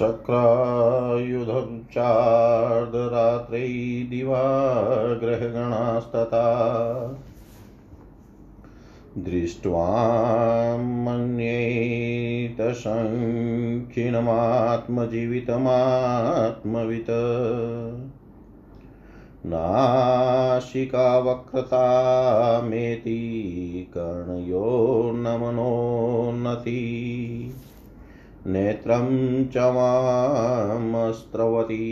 शक्रायुधं चार्धरात्रै दिवा ग्रहगणास्तथा दृष्ट्वा मन्येतसङ्खिणमात्मजीवितमात्मवित् नाशिका वक्रतामेति कर्णयो नमनोन्नति नेत्रं च मामस्रवती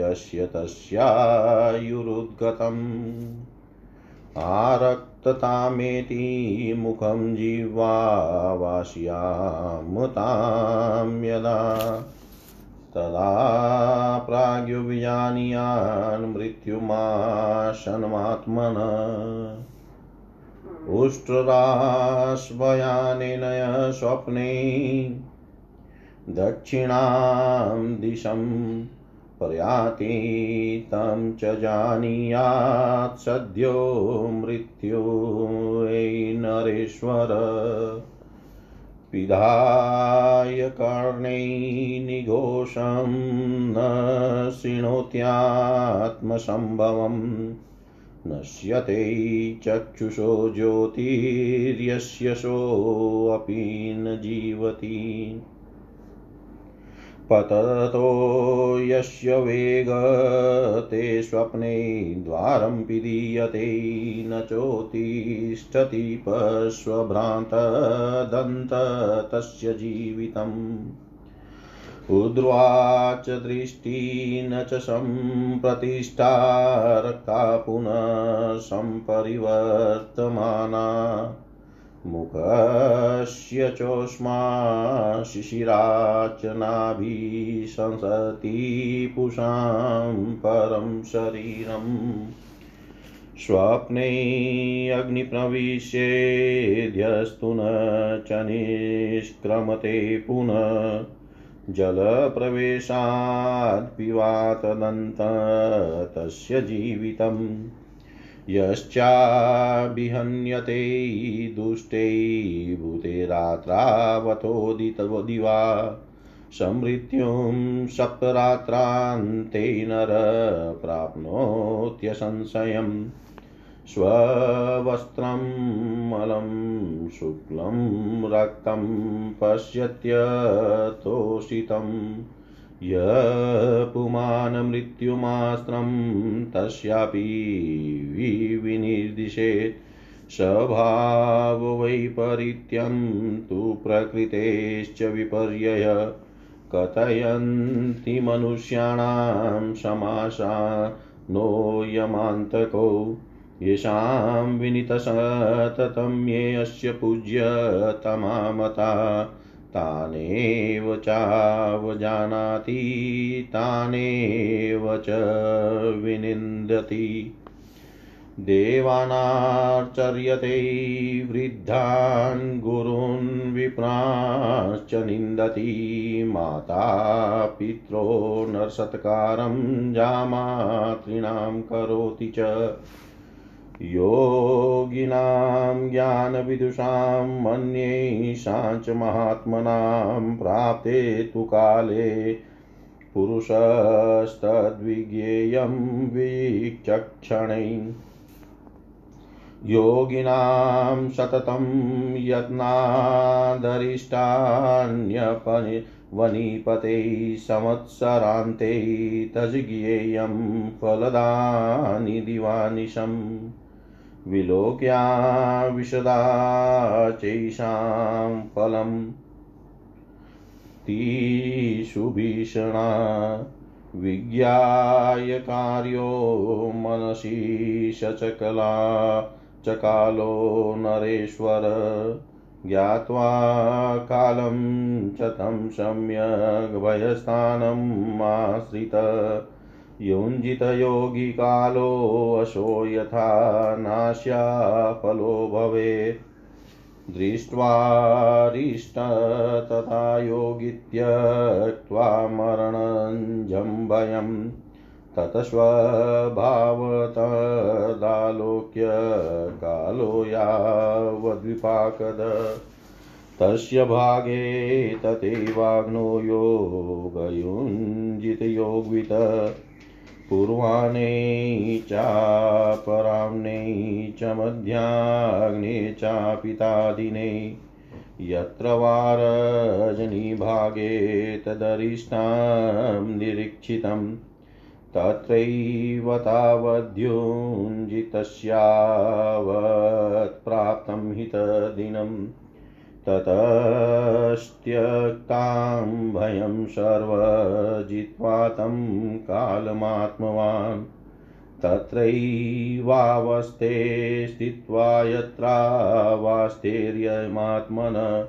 यस्य तस्यायुरुद्गतम्। आरक्ततामेति मुखं जिह्वा वास्यां तां यदा। तदा प्राग्युविजानीयान् मृत्युमाशनमात्मन। उष्ट्राश्वयानेन स्वप्ने दक्षिणां दिशं प्रयाति तं च जानीयात् सद्यो मृत्यु नरेश्वर। पिधाय कर्णै निघोषं न शृणोत्यात्मसम्भवम् नश्यते चक्षुषो ज्योतिर्यस्य सोऽपि न जीवति। पततो यस्य वेगते स्वप्ने द्वारं पिदीयते न चोत्तिष्ठति पश्वभ्रान्तदन्त तस्य जीवितम्। उद्वाच दृष्टि न च सम्प्रतिष्ठा रक्ता पुनः सम्परिवर्तमाना। मुखस्य चोष्मा शिशिराच नाभिशंसति पुषां परं शरीरम् स्वप्ने अग्निप्रविश्येद्यस्तु न च निष्क्रमते पुनः जलप्रवेशात् पिवातदन्त तस्य जीवितम्। यश्चाभिहन्यते दुष्टे भूते रात्रावतोदितव दिवा समृत्युं सप्तरात्रान्ते नर प्राप्नोत्यसंशयम् स्ववस्त्रं मलं शुक्लं रक्तं पश्यत्यतोषितम् य पुमानमृत्युमास्त्रं तस्यापि विनिर्दिशेत्। स्वभाववैपरीत्यं तु प्रकृतेश्च विपर्यय। कथयन्ति मनुष्याणां समासा नो यमान्तको। येषां विनितसततं ये पूज्यतमामता। तानेव चावजानाति तानेव च विनिन्दति। देवानार्चर्यते वृद्धान् गुरून् विप्राश्च निन्दति। माता पित्रो नरसत्कारं जामातॄणां करोति च। योगिनां ज्ञानविदुषां मन्येषां च महात्मनां प्राप्ते तु काले। पुरुषस्तद्विज्ञेयं विचक्षणै योगिनां सततं यत्नादरिष्टान्यपनि वनिपते संवत्सरान्ते तज्ज्ञेयं फलदानि दिवानिशम् विलोक्या विशदा चैषां फलम् तीषु भीषणा विज्ञाय कार्यो मनसि शचकला चकालो नरेश्वर। ज्ञात्वा कालं च तं सम्यग्भयस्थानम् आश्रित। युञ्जितयोगिकालोऽशो यथा नाश्या फलो भवेत् दृष्ट्वारिष्ट तथा योगित्यक्त्वा मरणञ्जम्भयम् ततस्वभावतदालोक्य कालो यावद्विपाकद। तस्य भागे तथैवाग्नो योगयुञ्जितयोग्वित। पूर्वाणे चापराह्णे च मध्याग्ने चापितादिने यत्र वारजनीभागे तदरिष्टां निरीक्षितम्। तत्रैव तावद्युञ्जितस्यावत्प्राप्तं हितदिनम्। ततस्त्यक्तां भयं सर्वजित्वा तं कालमात्मवान्। तत्रैवावस्थे स्थित्वा यत्रावास्तेर्यमात्मन।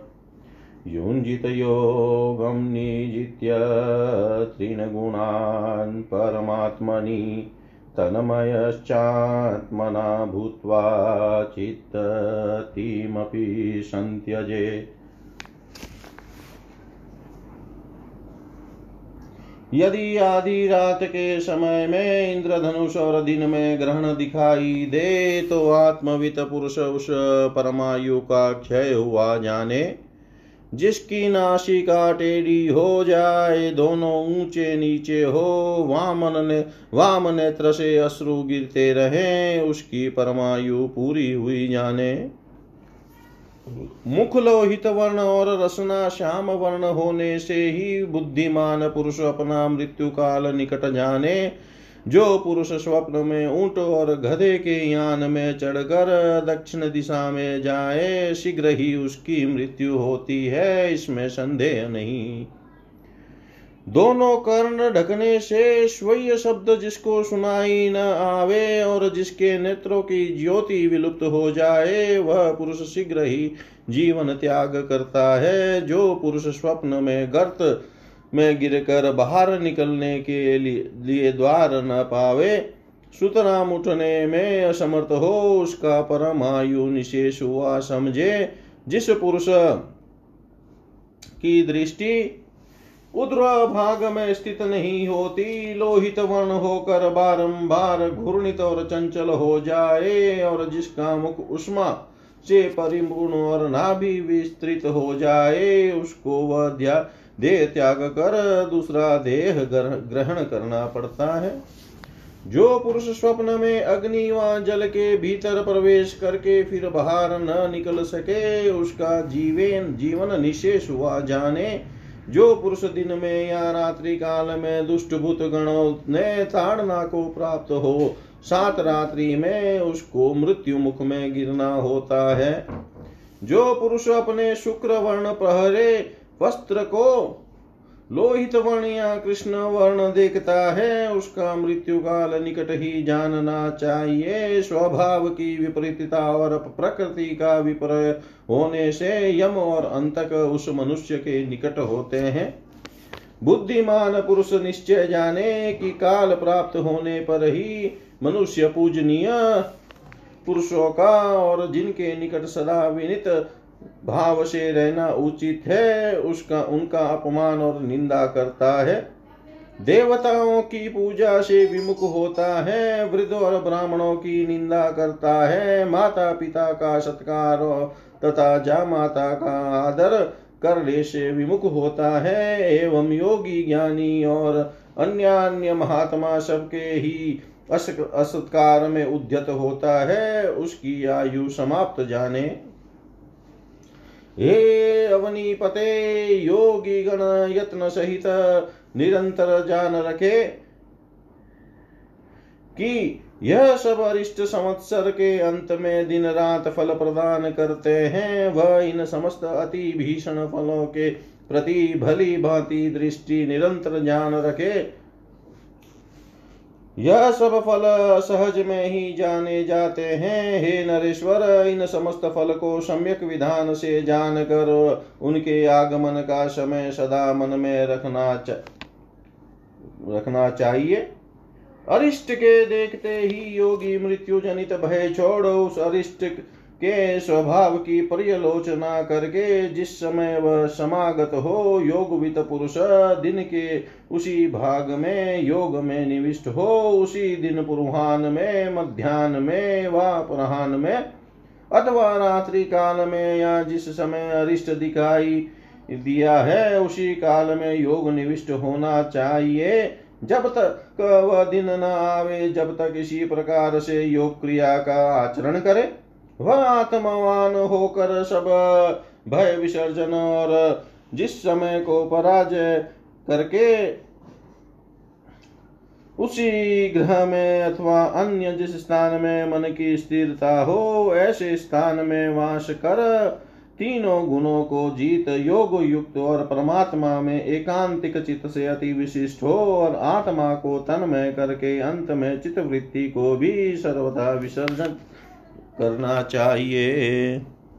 युञ्जितयोगं निजित्य त्रिणगुणान् परमात्मनि। तन्मयश्चात्मना भूत्वा चित्ततिमपि सन्त्यजे। यदि आधी रात के समय में इंद्रधनुष और दिन में ग्रहण दिखाई दे तो आत्मवित पुरुष उस परमायु का क्षय हुआ जाने जिसकी नासिका टेढ़ी हो जाए, दोनों ऊँचे नीचे हो, वामन ने, वाम नेत्र से अश्रु गिरते रहे, उसकी परमायु पूरी हुई जाने। मुख लोहित वर्ण और रसना श्याम वर्ण होने से ही बुद्धिमान पुरुष अपना मृत्यु काल निकट जाने। जो पुरुष स्वप्न में ऊँट और गधे के यान में चढ़कर दक्षिण दिशा में जाए, शीघ्र ही उसकी मृत्यु होती है, इसमें संदेह नहीं। दोनों कर्ण ढकने से स्वय शब्द जिसको सुनाई न आवे और जिसके नेत्रों की ज्योति विलुप्त हो जाए, वह पुरुष शीघ्र ही जीवन त्याग करता है, जो पुरुष स्वप्न में गर्त में गिरकर बाहर निकलने के लिए द्वार न पावे। सुतराम उठने में असमर्थ हो, उसका परम आयु निशेष हुआ समझे। जिस पुरुष की दृष्टि उद्र भाग में स्थित नहीं होती, लोहित वर्ण होकर बारंबार घूर्णित और चंचल हो जाए और जिसका मुख उष्मा से परिपूर्ण और नाभि विस्तृत हो जाए, उसको वह देह त्याग कर, दूसरा देह ग्रहण करना पड़ता है। जो पुरुष स्वप्न में अग्नि व जल के भीतर प्रवेश करके फिर बाहर न निकल सके, उसका जीवन जीवन निशेष हुआ जाने। जो पुरुष दिन में या रात्रि काल में दुष्ट भूत गणों ने ताड़ना को प्राप्त हो, सात रात्रि में उसको मृत्यु मुख में गिरना होता है। जो पुरुष अपने शुक्र वर्ण प्रहरे वस्त्र को लोहित वर्ण या कृष्ण वर्ण देखता है, उसका मृत्यु काल निकट ही जानना चाहिए। स्वभाव की विपरीतता और प्रकृति का विपर्य होने से यम और अंतक उस मनुष्य के निकट होते हैं। बुद्धिमान पुरुष निश्चय जाने कि काल प्राप्त होने पर ही मनुष्य पूजनीय पुरुषों का और जिनके निकट सदा विनित भाव से रहना उचित है, उसका, उनका अपमान और निंदा करता है। देवताओं की पूजा से विमुख होता है, वृद्ध और ब्राह्मणों की निंदा करता है। माता पिता का सत्कार तथा जा माता का आदर करने से विमुख होता है, एवं योगी, ज्ञानी और अन्य अन्य महात्मा सबके ही असत्कार में उद्यत होता है, उसकी आयु समाप्त जाने हे अवनी पते योगी गण यत्न सहित निरंतर जान रखे कि यह सब अरिष्ट संवत्सर के अंत में दिन रात फल प्रदान करते हैं। वह इन समस्त अति भीषण फलों के प्रति भली भांति दृष्टि निरंतर जान रखे। यह सब फल सहज में ही जाने जाते हैं। हे नरेश्वर, इन समस्त फल को सम्यक विधान से जान कर उनके आगमन का समय सदा मन में रखना च... रखना चाहिए। अरिष्ट के देखते ही योगी मृत्यु जनित भय छोड़ो। उस अरिष्ट के स्वभाव की पर्यलोचना करके जिस समय वह समागत हो, योगवित पुरुष दिन के उसी भाग में, योग में निविष्ट हो, उसी दिन पूर्वान में, मध्यान्ह में, व अपराह्न में, अथवा रात्रि काल में या जिस समय अरिष्ट दिखाई दिया है, उसी काल में योग निविष्ट होना चाहिए। जब तक वह दिन न आवे, जब तक इसी प्रकार से योग क्रिया का आचरण करे। वह आत्मवान होकर सब भय विसर्जन और जिस समय को पराजय करके उसी ग्रह में अथवा अन्य जिस स्थान में मन की स्थिरता हो, ऐसे स्थान में वास कर तीनों गुणों को जीत, योग युक्त और परमात्मा में एकांतिक चित्त से अति विशिष्ट हो और आत्मा को तन में करके अंत में चित्त वृत्ति को भी सर्वथा विसर्जन। करना चाहिए।